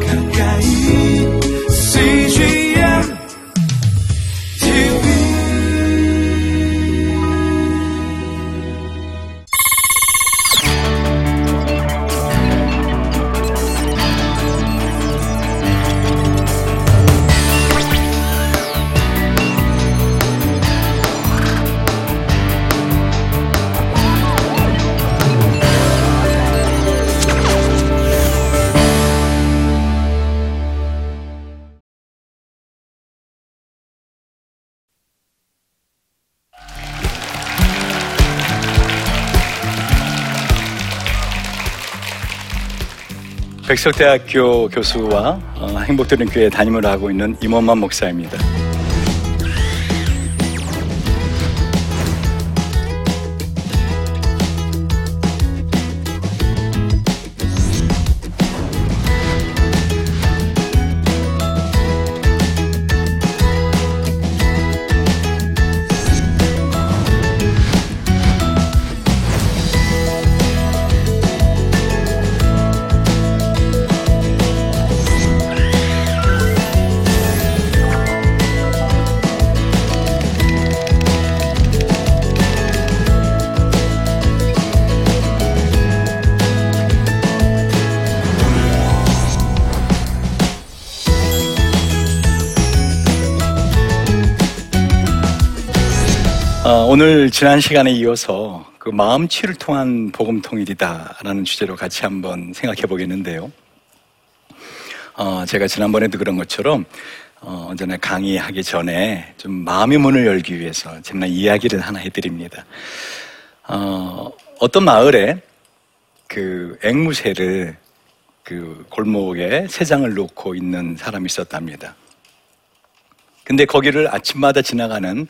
가까 백석대학교 교수와 어, 행복드림 교회 담임을 하고 있는 임원만 목사입니다. 어, 오늘 지난 시간에 이어서 그 마음 치유를 통한 복음 통일이다라는 주제로 같이 한번 생각해 보겠는데요. 어, 제가 지난번에도 그런 것처럼 어, 언제나 강의하기 전에 좀 마음의 문을 열기 위해서 제가 이야기를 하나 해드립니다. 어, 어떤 마을에 그 앵무새를 그 골목에 새 장을 놓고 있는 사람이 있었답니다. 근데 거기를 아침마다 지나가는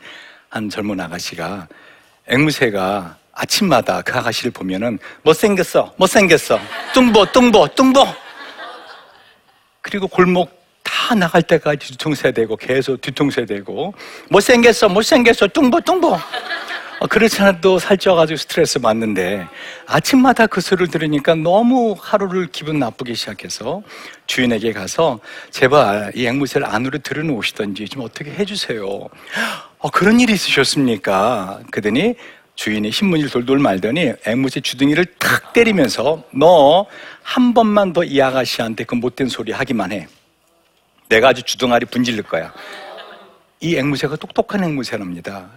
한 젊은 아가씨가 앵무새가 아침마다 그 아가씨를 보면은 못생겼어, 못생겼어, 뚱보, 뚱보, 뚱보. 그리고 골목 다 나갈 때까지 뒤통수대고 계속 뒤통수대고 못생겼어, 못생겼어, 뚱보, 뚱보. 어, 그렇지 않아도 살쪄가지고 스트레스 받는데 아침마다 그 소리를 들으니까 너무 하루를 기분 나쁘기 시작해서 주인에게 가서 제발 이 앵무새를 안으로 들여놓으시던지 좀 어떻게 해주세요. 어, 그런 일이 있으셨습니까? 그더니 주인이 신문지를 돌돌 말더니 앵무새 주둥이를 탁 때리면서 너 한 번만 더 이 아가씨한테 그 못된 소리 하기만 해. 내가 아주 주둥아리 분질릴 거야. 이 앵무새가 똑똑한 앵무새랍니다.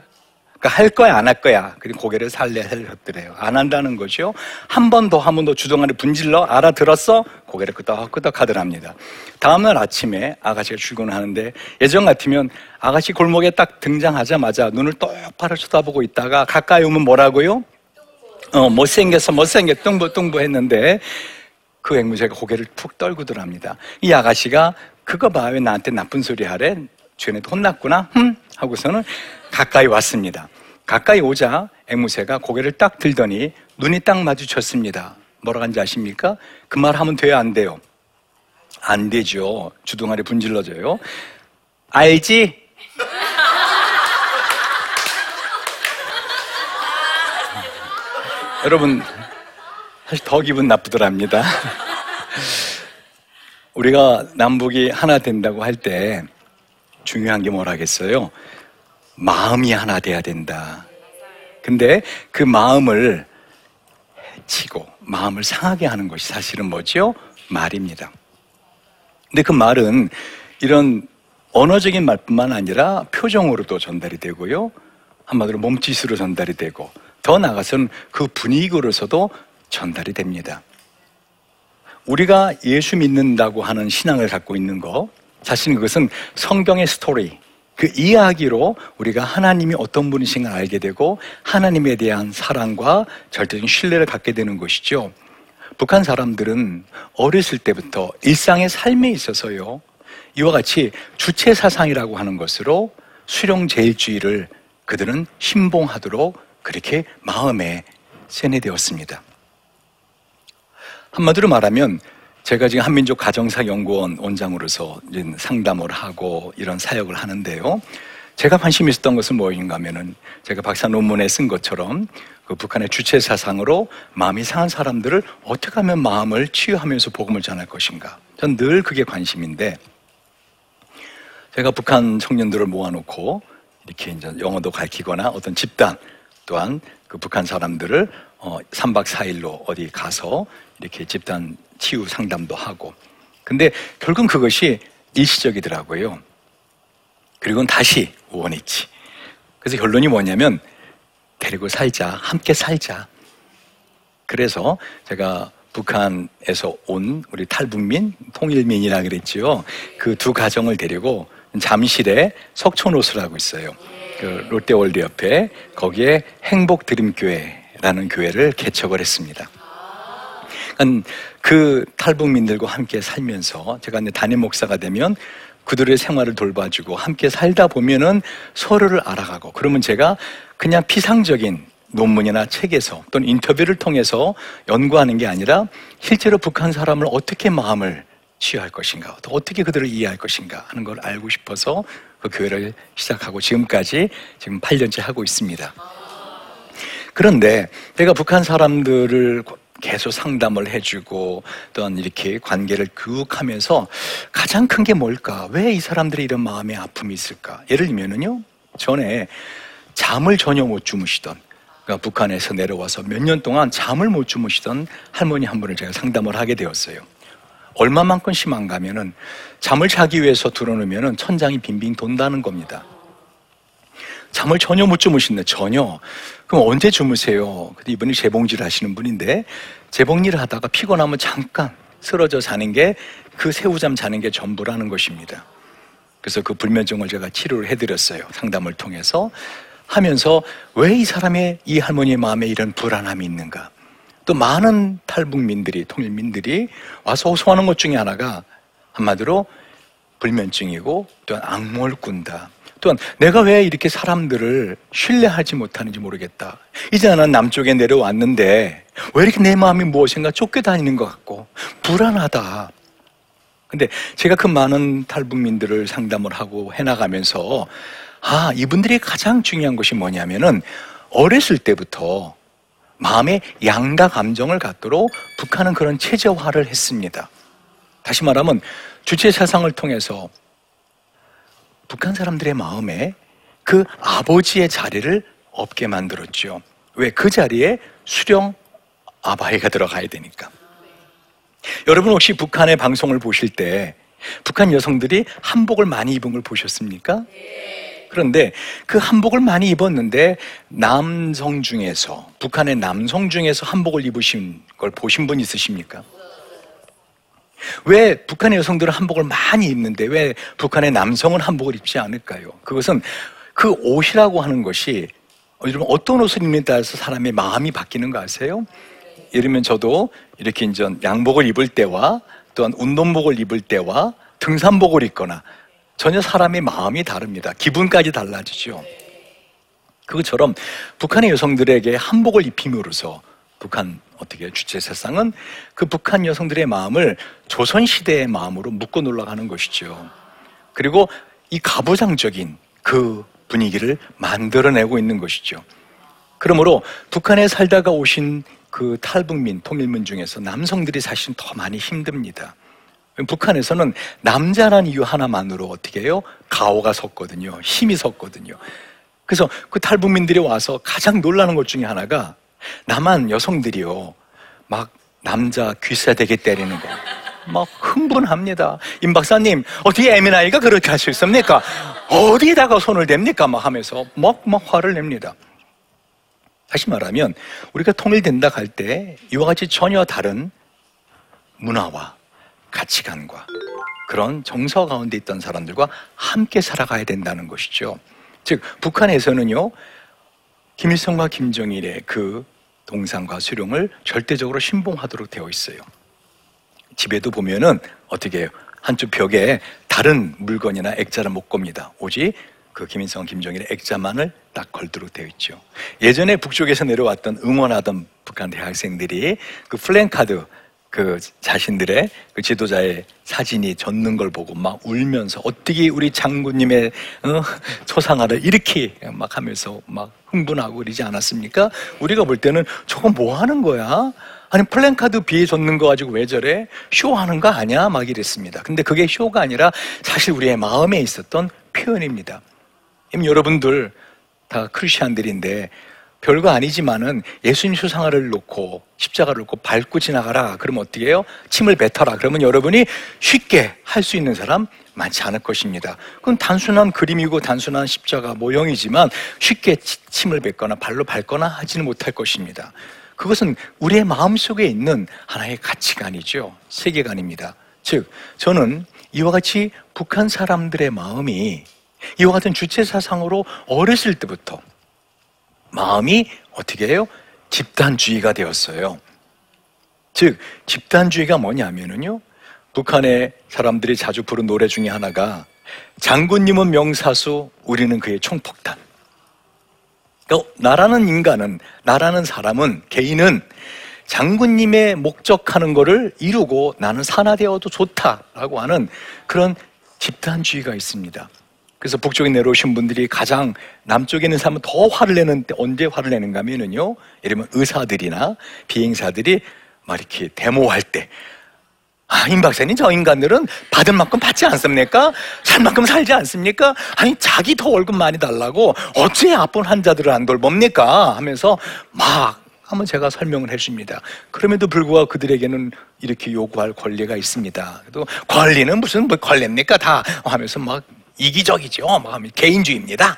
그러니까 할 거야 안 할 거야. 그리고 고개를 살려살렸더래요. 안 한다는 거죠. 한 번더 하면 너 주둥아리 분질러 알아들었어? 고개를 끄덕끄덕 하더랍니다. 다음날 아침에 아가씨가 출근을 하는데 예전 같으면 아가씨 골목에 딱 등장하자마자 눈을 똑바로 쳐다보고 있다가 가까이 오면 뭐라고요? 어, 못생겼어, 못생겼, 뚱부, 뚱부 했는데 그 앵무새가 고개를 푹 떨구더랍니다. 이 아가씨가 그거 봐, 왜 나한테 나쁜 소리 하래? 주인한테 혼났구나? 흠? 하고서는 가까이 왔습니다. 가까이 오자 앵무새가 고개를 딱 들더니 눈이 딱 마주쳤습니다. 뭐라고 한지 아십니까? 그 말 하면 돼요, 안 돼요? 안 되죠. 주둥아리 분질러져요. 알지? 여러분, 사실 더 기분 나쁘더랍니다. 우리가 남북이 하나 된다고 할 때 중요한 게 뭐라겠어요? 마음이 하나 돼야 된다. 근데 그 마음을 해치고 마음을 상하게 하는 것이 사실은 뭐죠? 말입니다. 근데 그 말은 이런 언어적인 말뿐만 아니라 표정으로도 전달이 되고요. 한마디로 몸짓으로 전달이 되고 더 나아가서는 그 분위기로서도 전달이 됩니다. 우리가 예수 믿는다고 하는 신앙을 갖고 있는 거, 사실 그것은 성경의 스토리, 그 이야기로 우리가 하나님이 어떤 분이신가 알게 되고 하나님에 대한 사랑과 절대적인 신뢰를 갖게 되는 것이죠. 북한 사람들은 어렸을 때부터 일상의 삶에 있어서요. 이와 같이 주체 사상이라고 하는 것으로 수령 제일주의를 그들은 신봉하도록 그렇게 마음에 세뇌되었습니다. 한마디로 말하면 제가 지금 한민족 가정사 연구원 원장으로서 상담을 하고 이런 사역을 하는데요. 제가 관심 있었던 것은 뭐인가 하면은 제가 박사 논문에 쓴 것처럼 그 북한의 주체 사상으로 마음이 상한 사람들을 어떻게 하면 마음을 치유하면서 복음을 전할 것인가. 전 늘 그게 관심인데 제가 북한 청년들을 모아놓고 이렇게 이제 영어도 가르치거나 어떤 집단 또한 그 북한 사람들을 어 3박 4일로 어디 가서 이렇게 집단 치유 상담도 하고 근데 결국은 그것이 일시적이더라고요. 그리고는 다시 원했지. 그래서 결론이 뭐냐면 데리고 살자, 함께 살자. 그래서 제가 북한에서 온 우리 탈북민, 통일민이라 그랬지요. 그 두 가정을 데리고 잠실에 석촌호수라고 있어요. 그 롯데월드 옆에 거기에 행복드림교회라는 교회를 개척을 했습니다. 그 탈북민들과 함께 살면서 제가 이제 담임 목사가 되면 그들의 생활을 돌봐주고 함께 살다 보면은 서로를 알아가고 그러면 제가 그냥 피상적인 논문이나 책에서 또는 인터뷰를 통해서 연구하는 게 아니라 실제로 북한 사람을 어떻게 마음을 치유할 것인가, 또 어떻게 그들을 이해할 것인가 하는 걸 알고 싶어서 그 교회를 시작하고 지금까지 지금 8년째 하고 있습니다. 그런데 내가 북한 사람들을 계속 상담을 해주고 또한 이렇게 관계를 교육하면서 가장 큰 게 뭘까? 왜 이 사람들이 이런 마음의 아픔이 있을까? 예를 들면은요, 전에 잠을 전혀 못 주무시던 그러니까 북한에서 내려와서 몇 년 동안 잠을 못 주무시던 할머니 한 분을 제가 상담을 하게 되었어요. 얼마만큼 심한가 하면은 잠을 자기 위해서 들어놓으면은 천장이 빙빙 돈다는 겁니다. 잠을 전혀 못 주무신다, 전혀. 그럼 언제 주무세요? 근데 이분이 재봉질 하시는 분인데, 재봉일을 하다가 피곤하면 잠깐 쓰러져 자는 게 그 새우잠 자는 게 전부라는 것입니다. 그래서 그 불면증을 제가 치료를 해드렸어요. 상담을 통해서. 하면서 왜 이 사람의, 이 할머니의 마음에 이런 불안함이 있는가? 또 많은 탈북민들이, 통일민들이 와서 호소하는 것 중에 하나가 한마디로 불면증이고 또한 악몽을 꾼다. 또한 내가 왜 이렇게 사람들을 신뢰하지 못하는지 모르겠다. 이제 나는 남쪽에 내려왔는데 왜 이렇게 내 마음이 무엇인가 쫓겨다니는 것 같고 불안하다. 근데 제가 그 많은 탈북민들을 상담을 하고 해나가면서 아, 이분들이 가장 중요한 것이 뭐냐면은 어렸을 때부터 마음의 양가 감정을 갖도록 북한은 그런 체제화를 했습니다. 다시 말하면 주체 사상을 통해서 북한 사람들의 마음에 그 아버지의 자리를 없게 만들었죠. 왜? 그 자리에 수령 아바이가 들어가야 되니까. 여러분 혹시 북한의 방송을 보실 때 북한 여성들이 한복을 많이 입은 걸 보셨습니까? 그런데 그 한복을 많이 입었는데 남성 중에서 북한의 남성 중에서 한복을 입으신 걸 보신 분 있으십니까? 왜 북한의 여성들은 한복을 많이 입는데 왜 북한의 남성은 한복을 입지 않을까요? 그것은 그 옷이라고 하는 것이 여러분 어떤 옷을 입는 따라서 사람의 마음이 바뀌는 거 아세요? 예를 들면 저도 이렇게 이제 양복을 입을 때와 또한 운동복을 입을 때와 등산복을 입거나 전혀 사람의 마음이 다릅니다. 기분까지 달라지죠. 그것처럼 북한의 여성들에게 한복을 입힘으로써 북한 어떻게 주체 세상은 그 북한 여성들의 마음을 조선 시대의 마음으로 묶어 놀라가는 것이죠. 그리고 이 가부장적인 그 분위기를 만들어내고 있는 것이죠. 그러므로 북한에 살다가 오신 그 탈북민, 통일민 중에서 남성들이 사실 더 많이 힘듭니다. 북한에서는 남자란 이유 하나만으로 어떻게 해요? 가오가 섰거든요. 힘이 섰거든요. 그래서 그 탈북민들이 와서 가장 놀라는 것 중에 하나가 남한 여성들이요. 막 남자 귀싸대게 때리는 거. 막 흥분합니다. 임 박사님, 어떻게 에미나이가 그렇게 할 수 있습니까? 어디에다가 손을 댑니까? 막 하면서 막, 막 화를 냅니다. 다시 말하면, 우리가 통일된다 할 때 이와 같이 전혀 다른 문화와 가치관과 그런 정서 가운데 있던 사람들과 함께 살아가야 된다는 것이죠. 즉, 북한에서는요, 김일성과 김정일의 그 동상과 수령을 절대적으로 신봉하도록 되어 있어요. 집에도 보면은 어떻게? 한쪽 벽에 다른 물건이나 액자를 못 겁니다. 오직 그 김일성, 김정일의 액자만을 딱 걸도록 되어 있죠. 예전에 북쪽에서 내려왔던 응원하던 북한 대학생들이 그 플랜카드 그 자신들의 그 지도자의 사진이 젖는 걸 보고 막 울면서 어떻게 우리 장군님의 어, 초상화를 이렇게 막 하면서 막 흥분하고 그러지 않았습니까? 우리가 볼 때는 저건 뭐 하는 거야? 아니 플랜카드 비에 젖는 거 가지고 왜 저래? 쇼하는 거 아니야? 막 이랬습니다. 근데 그게 쇼가 아니라 사실 우리의 마음에 있었던 표현입니다. 여러분들 다 크리스천들인데 별거 아니지만은 예수님 수상화를 놓고 십자가를 놓고 밟고 지나가라. 그러면 어떻게 해요? 침을 뱉어라. 그러면 여러분이 쉽게 할 수 있는 사람 많지 않을 것입니다. 그건 단순한 그림이고 단순한 십자가 모형이지만 쉽게 침을 뱉거나 발로 밟거나 하지는 못할 것입니다. 그것은 우리의 마음 속에 있는 하나의 가치관이죠. 세계관입니다. 즉, 저는 이와 같이 북한 사람들의 마음이 이와 같은 주체 사상으로 어렸을 때부터 마음이 어떻게 해요? 집단주의가 되었어요. 즉, 집단주의가 뭐냐면요. 북한의 사람들이 자주 부른 노래 중에 하나가 장군님은 명사수, 우리는 그의 총폭탄. 그러니까 나라는 인간은, 나라는 사람은, 개인은 장군님의 목적하는 것을 이루고 나는 산화되어도 좋다라고 하는 그런 집단주의가 있습니다. 그래서 북쪽에 내려오신 분들이 가장 남쪽에 있는 사람은 더 화를 내는 때 언제 화를 내는가 하면은요. 예를 들면 의사들이나 비행사들이 막 이렇게 데모할 때 아, 임 박사님, 저 인간들은 받은 만큼 받지 않습니까? 살 만큼 살지 않습니까? 아니, 자기 더 월급 많이 달라고 어째 아픈 환자들을 안 돌봅니까? 하면서 막 한번 제가 설명을 해줍니다. 그럼에도 불구하고 그들에게는 이렇게 요구할 권리가 있습니다. 또 권리는 무슨 뭐 권리입니까? 다 하면서 막 이기적이죠. 뭐 개인주의입니다.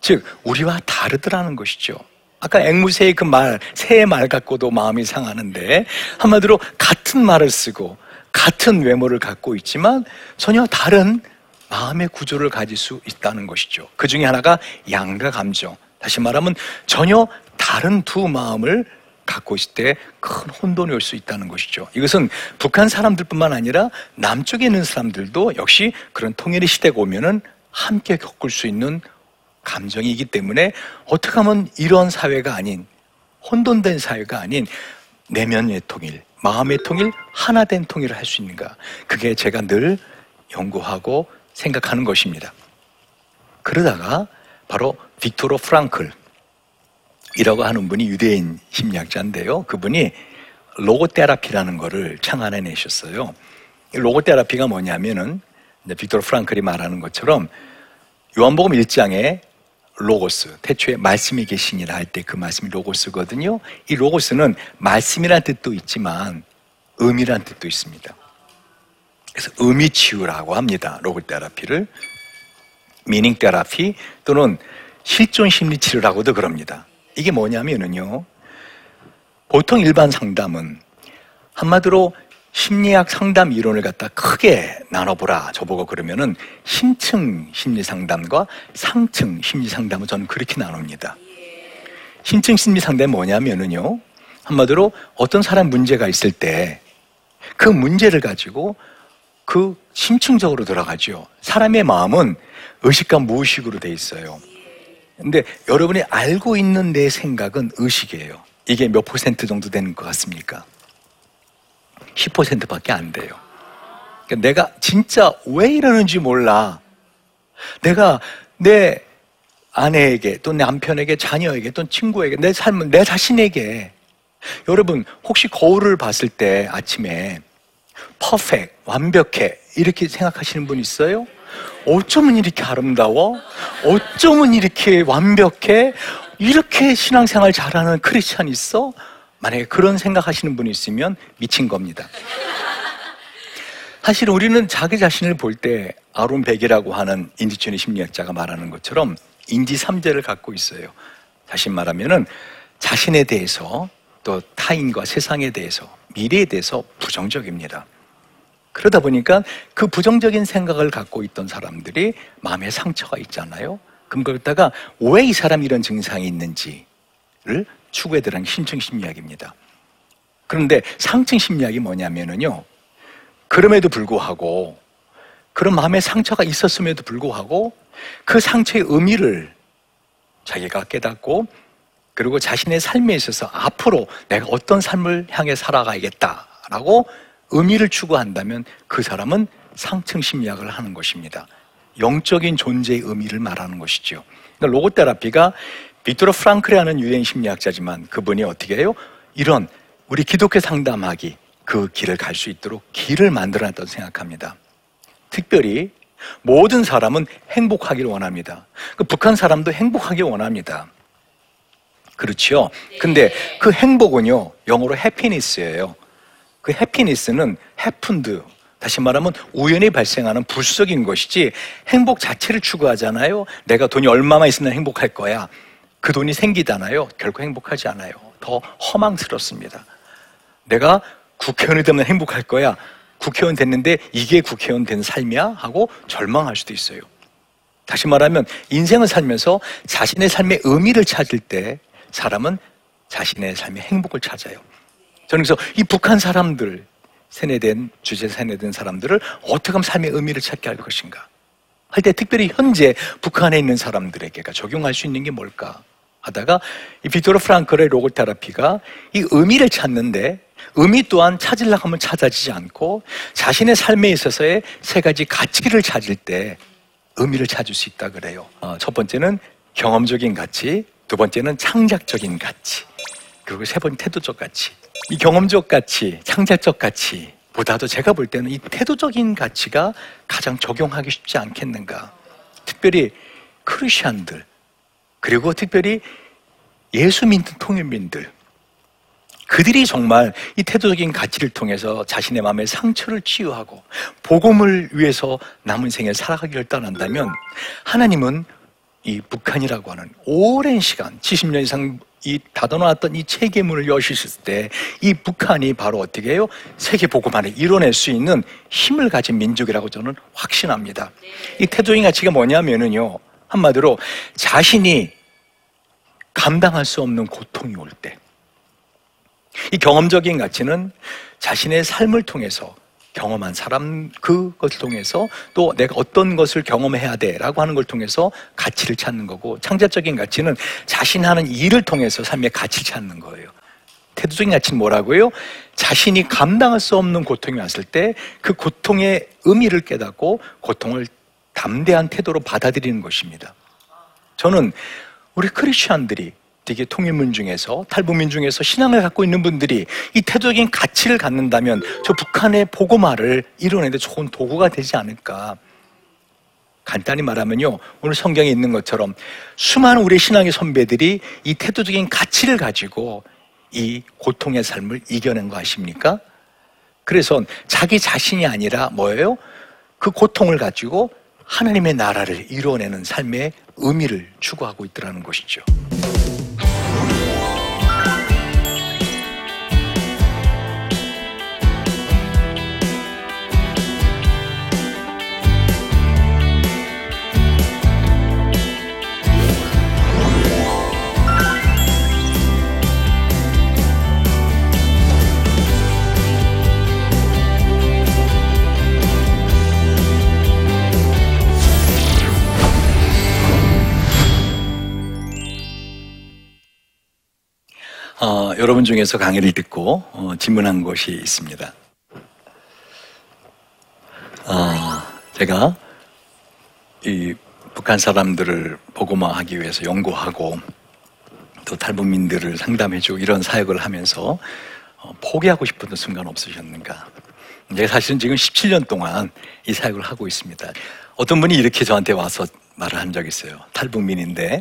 즉 우리와 다르더라는 것이죠. 아까 앵무새의 그 말, 새의 말 갖고도 마음이 상하는데 한마디로 같은 말을 쓰고 같은 외모를 갖고 있지만 전혀 다른 마음의 구조를 가질 수 있다는 것이죠. 그 중에 하나가 양가 감정. 다시 말하면 전혀 다른 두 마음을 갖고 있을 때 큰 혼돈이 올 수 있다는 것이죠. 이것은 북한 사람들뿐만 아니라 남쪽에 있는 사람들도 역시 그런 통일의 시대가 오면은 함께 겪을 수 있는 감정이기 때문에 어떻게 하면 이런 사회가 아닌 혼돈된 사회가 아닌 내면의 통일, 마음의 통일, 하나 된 통일을 할 수 있는가. 그게 제가 늘 연구하고 생각하는 것입니다. 그러다가 바로 빅토르 프랑클 이라고 하는 분이 유대인 심리학자인데요. 그분이 로고테라피라는 거를 창안해 내셨어요. 로고테라피가 뭐냐면은 빅토르 프랑클이 말하는 것처럼 요한복음 1장에 로고스, 태초에 말씀이 계시니라 할 때 그 말씀이 로고스거든요. 이 로고스는 말씀이란 뜻도 있지만 의미란 뜻도 있습니다. 그래서 의미 치유라고 합니다. 로고 테라피를 미닝 테라피 또는 실존 심리 치료라고도 그럽니다. 이게 뭐냐면은요. 보통 일반 상담은 한마디로 심리학 상담 이론을 갖다 크게 나눠보라 저보고 그러면은 심층 심리 상담과 상층 심리 상담을 저는 그렇게 나눕니다. 심층 심리 상담이 뭐냐면은요. 한마디로 어떤 사람 문제가 있을 때 그 문제를 가지고 그 심층적으로 들어가죠. 사람의 마음은 의식과 무의식으로 돼 있어요. 근데 여러분이 알고 있는 내 생각은 의식이에요. 이게 몇 퍼센트 정도 되는 것 같습니까? 10%밖에 안 돼요. 그러니까 내가 진짜 왜 이러는지 몰라. 내가 내 아내에게 또 내 남편에게 자녀에게 또 친구에게 내 삶은 내 자신에게 여러분 혹시 거울을 봤을 때 아침에 퍼펙 완벽해 이렇게 생각하시는 분 있어요? 어쩌면 이렇게 아름다워? 어쩌면 이렇게 완벽해? 이렇게 신앙생활 잘하는 크리스찬 있어? 만약에 그런 생각하시는 분이 있으면 미친 겁니다. 사실 우리는 자기 자신을 볼 때 아론 백이라고 하는 인디천의 심리학자가 말하는 것처럼 인지 삼재를 갖고 있어요. 다시 말하면은 자신에 대해서 또 타인과 세상에 대해서 미래에 대해서 부정적입니다. 그러다 보니까 그 부정적인 생각을 갖고 있던 사람들이 마음에 상처가 있잖아요. 그럼 거기다가 왜 이 사람이 이런 증상이 있는지를 추구해 들어간 신청 심리학입니다. 그런데 상층 심리학이 뭐냐면요. 그럼에도 불구하고 그런 마음에 상처가 있었음에도 불구하고 그 상처의 의미를 자기가 깨닫고 그리고 자신의 삶에 있어서 앞으로 내가 어떤 삶을 향해 살아가야겠다 라고 의미를 추구한다면 그 사람은 상층 심리학을 하는 것입니다. 영적인 존재의 의미를 말하는 것이죠. 그러니까 로고테라피가 비토르 프랑크라는 유행 심리학자지만 그분이 어떻게 해요? 이런 우리 기독교 상담하기 그 길을 갈 수 있도록 길을 만들어놨다고 생각합니다. 특별히 모든 사람은 행복하기를 원합니다. 그 북한 사람도 행복하기 원합니다. 그렇죠. 근데 그 행복은요, 영어로 해피니스예요. 그 해피니스는 해픈드. 다시 말하면 우연히 발생하는 불속인 것이지 행복 자체를 추구하잖아요. 내가 돈이 얼마만 있으면 행복할 거야. 그 돈이 생기잖아요. 결코 행복하지 않아요. 더 허망스럽습니다. 내가 국회의원이 되면 행복할 거야. 국회의원 됐는데 이게 국회의원 된 삶이야? 하고 절망할 수도 있어요. 다시 말하면 인생을 살면서 자신의 삶의 의미를 찾을 때 사람은 자신의 삶의 행복을 찾아요. 저는 그래서 이 북한 사람들, 세뇌된, 주제 세뇌된 사람들을 어떻게 하면 삶의 의미를 찾게 할 것인가? 할 때 특별히 현재 북한에 있는 사람들에게가 적용할 수 있는 게 뭘까? 하다가 이 비토르 프랑클의 로고 테라피가 이 의미를 찾는데 의미 또한 찾으려고 하면 찾아지지 않고 자신의 삶에 있어서의 세 가지 가치를 찾을 때 의미를 찾을 수 있다 그래요. 어, 첫 번째는 경험적인 가치, 두 번째는 창작적인 가치, 그리고 세 번째 태도적 가치. 이 경험적 가치, 창작적 가치 보다도 제가 볼 때는 이 태도적인 가치가 가장 적용하기 쉽지 않겠는가. 특별히 크리스천들 그리고 특별히 예수 믿는 통일민들 그들이 정말 이 태도적인 가치를 통해서 자신의 마음의 상처를 치유하고 복음을 위해서 남은 생을 살아가기 결단한다면 하나님은 이 북한이라고 하는 오랜 시간 70년 이상 이 닫아놓았던 이 체계문을 여시실 때이 북한이 바로 어떻게 해요? 세계 복음화를 이뤄낼 수 있는 힘을 가진 민족이라고 저는 확신합니다. 이 태도적인 가치가 뭐냐면은요 한마디로 자신이 감당할 수 없는 고통이 올 때, 이 경험적인 가치는 자신의 삶을 통해서 경험한 사람 그것을 통해서 또 내가 어떤 것을 경험해야 돼라고 하는 걸 통해서 가치를 찾는 거고 창작적인 가치는 자신 하는 일을 통해서 삶의 가치를 찾는 거예요. 태도적인 가치는 뭐라고요? 자신이 감당할 수 없는 고통이 왔을 때 그 고통의 의미를 깨닫고 고통을 담대한 태도로 받아들이는 것입니다. 저는 우리 크리스천들이 되게 통일문 중에서 탈북민 중에서 신앙을 갖고 있는 분들이 이 태도적인 가치를 갖는다면 저 북한의 복음화를 이뤄내는 좋은 도구가 되지 않을까. 간단히 말하면요. 오늘 성경에 있는 것처럼 수많은 우리 신앙의 선배들이 이 태도적인 가치를 가지고 이 고통의 삶을 이겨낸 거 아십니까? 그래서 자기 자신이 아니라 뭐예요? 그 고통을 가지고 하나님의 나라를 이루어내는 삶의 의미를 추구하고 있더라는 것이죠. 여러분 중에서 강의를 듣고 어, 질문한 것이 있습니다. 어, 제가 이 북한 사람들을 복음화하기 위해서 연구하고 또 탈북민들을 상담해주고 이런 사역을 하면서 어, 포기하고 싶은 순간 없으셨는가? 제가 사실은 지금 17년 동안 이 사역을 하고 있습니다. 어떤 분이 이렇게 저한테 와서 말을 한 적이 있어요. 탈북민인데,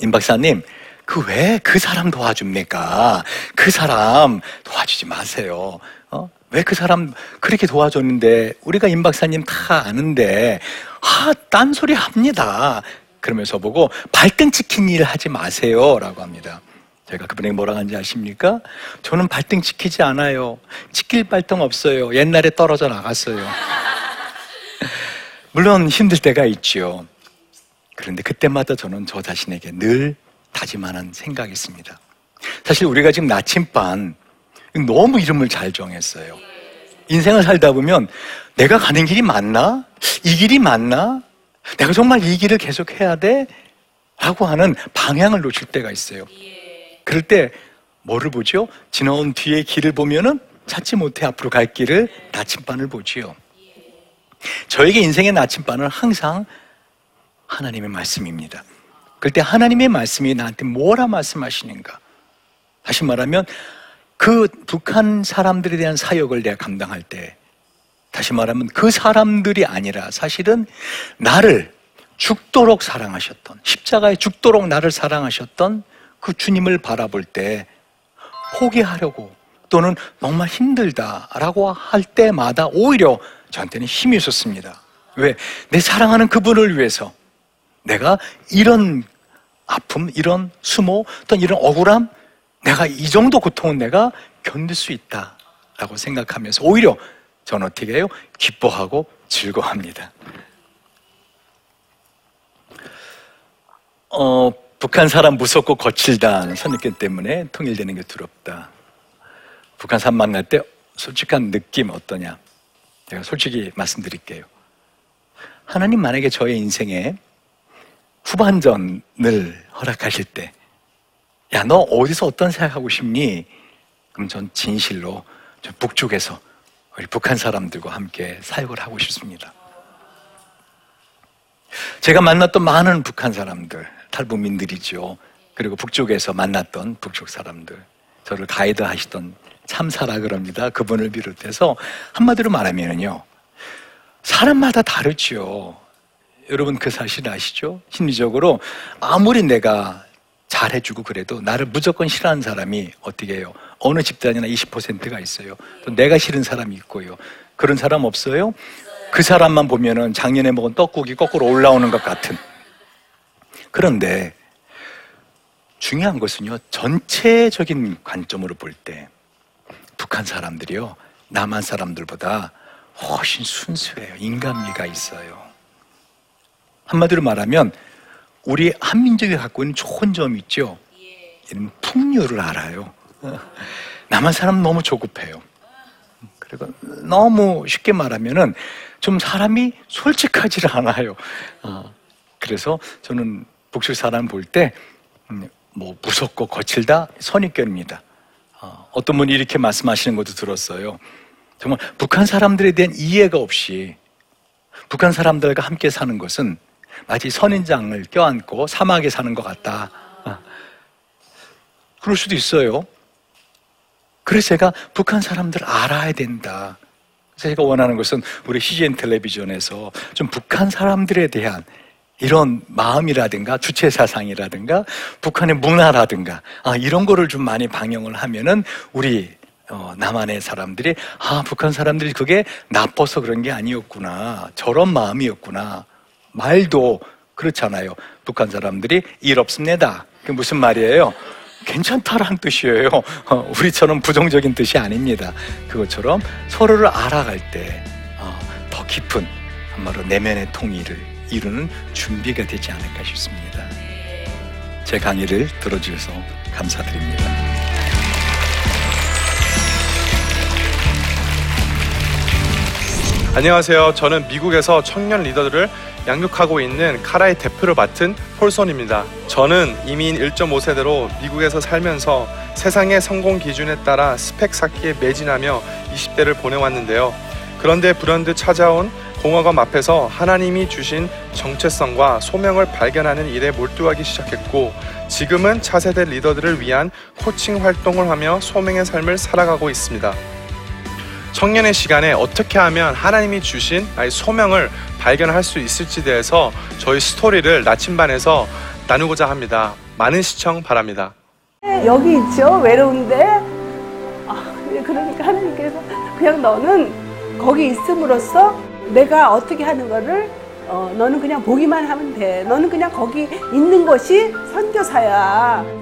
임 박사님, 그 왜 그 사람 도와줍니까? 그 사람 도와주지 마세요. 어? 왜 그 사람 그렇게 도와줬는데 우리가 임 박사님 다 아는데 아 딴소리 합니다. 그러면서 보고 발등 찍힌 일 하지 마세요라고 합니다. 제가 그분에게 뭐라고 하는지 아십니까? 저는 발등 찍히지 않아요. 찍힐 발등 없어요. 옛날에 떨어져 나갔어요. 물론 힘들 때가 있죠. 그런데 그때마다 저는 저 자신에게 늘 다짐하는 생각이 있습니다. 사실 우리가 지금 나침반 너무 이름을 잘 정했어요. 인생을 살다 보면 내가 가는 길이 맞나? 이 길이 맞나? 내가 정말 이 길을 계속 해야 돼? 라고 하는 방향을 놓칠 때가 있어요. 그럴 때 뭐를 보죠? 지나온 뒤에 길을 보면은 찾지 못해 앞으로 갈 길을 나침반을 보지요. 저에게 인생의 나침반은 항상 하나님의 말씀입니다. 그럴 때 하나님의 말씀이 나한테 뭐라 말씀하시는가? 다시 말하면 그 북한 사람들에 대한 사역을 내가 감당할 때 다시 말하면 그 사람들이 아니라 사실은 나를 죽도록 사랑하셨던 십자가에 죽도록 나를 사랑하셨던 그 주님을 바라볼 때 포기하려고 또는 정말 힘들다라고 할 때마다 오히려 저한테는 힘이 있었습니다. 왜? 내 사랑하는 그분을 위해서 내가 이런 아픔, 이런 수모, 또는 이런 억울함, 내가 이 정도 고통은 내가 견딜 수 있다라고 생각하면서 오히려 저는 어떻게 해요? 기뻐하고 즐거워합니다. 어, 북한 사람 무섭고 거칠다는 선입견 때문에 통일되는 게 두렵다. 북한 사람 만날 때 솔직한 느낌 어떠냐? 제가 솔직히 말씀드릴게요. 하나님 만약에 저의 인생에 후반전을 허락하실 때, 야, 너 어디서 어떤 생각하고 싶니? 그럼 전 진실로 저 북쪽에서 우리 북한 사람들과 함께 사역을 하고 싶습니다. 제가 만났던 많은 북한 사람들, 탈북민들이죠. 그리고 북쪽에서 만났던 북쪽 사람들, 저를 가이드 하시던 참사라 그럽니다. 그분을 비롯해서 한마디로 말하면요. 사람마다 다르죠. 여러분 그 사실 아시죠? 심리적으로 아무리 내가 잘해주고 그래도 나를 무조건 싫어하는 사람이 어떻게 해요? 어느 집단이나 20%가 있어요. 또 내가 싫은 사람이 있고요. 그런 사람 없어요? 그 사람만 보면은 작년에 먹은 떡국이 거꾸로 올라오는 것 같은. 그런데 중요한 것은요, 전체적인 관점으로 볼 때 북한 사람들이요, 남한 사람들보다 훨씬 순수해요. 인간미가 있어요. 한마디로 말하면 우리 한민족이 갖고 있는 좋은 점이 있죠. 이런 풍요를 알아요. 남한 사람 너무 조급해요. 그리고 너무 쉽게 말하면은 좀 사람이 솔직하지를 않아요. 어, 그래서 저는 북측 사람 볼때 음, 뭐 무섭고 거칠다 선입견입니다. 어, 어떤 분이 이렇게 말씀하시는 것도 들었어요. 정말 북한 사람들에 대한 이해가 없이 북한 사람들과 함께 사는 것은 마치 선인장을 껴안고 사막에 사는 것 같다. 어. 그럴 수도 있어요. 그래서 제가 북한 사람들 알아야 된다. 그래서 제가 원하는 것은 우리 CGN 텔레비전에서 좀 북한 사람들에 대한 이런 마음이라든가 주체 사상이라든가 북한의 문화라든가 아, 이런 거를 좀 많이 방영을 하면은 우리 어, 남한의 사람들이 아 북한 사람들이 그게 나빠서 그런 게 아니었구나 저런 마음이었구나 말도 그렇잖아요. 북한 사람들이 일 없습니다. 그게 무슨 말이에요? 괜찮다라는 뜻이에요. 어, 우리처럼 부정적인 뜻이 아닙니다. 그것처럼 서로를 알아갈 때더 깊은 한마로 내면의 통일을 이루는 준비가 되지 않을까 싶습니다. 제 강의를 들어주셔서 감사드립니다. 안녕하세요. 저는 미국에서 청년 리더들을 양육하고 있는 카라의 대표를 맡은 폴손입니다. 저는 이민 1.5세대로 미국에서 살면서 세상의 성공 기준에 따라 스펙 쌓기에 매진하며 20대를 보내왔는데요. 그런데 불현듯 찾아온 공허감 앞에서 하나님이 주신 정체성과 소명을 발견하는 일에 몰두하기 시작했고 지금은 차세대 리더들을 위한 코칭 활동을 하며 소명의 삶을 살아가고 있습니다. 청년의 시간에 어떻게 하면 하나님이 주신 나의 소명을 발견할 수 있을지 대해서 저희 스토리를 나침반에서 나누고자 합니다. 많은 시청 바랍니다. 여기 있죠 외로운데 아, 그러니까 하나님께서 그냥 너는 거기 있음으로써 내가 어떻게 하는 거를 어, 너는 그냥 보기만 하면 돼 너는 그냥 거기 있는 것이 선교사야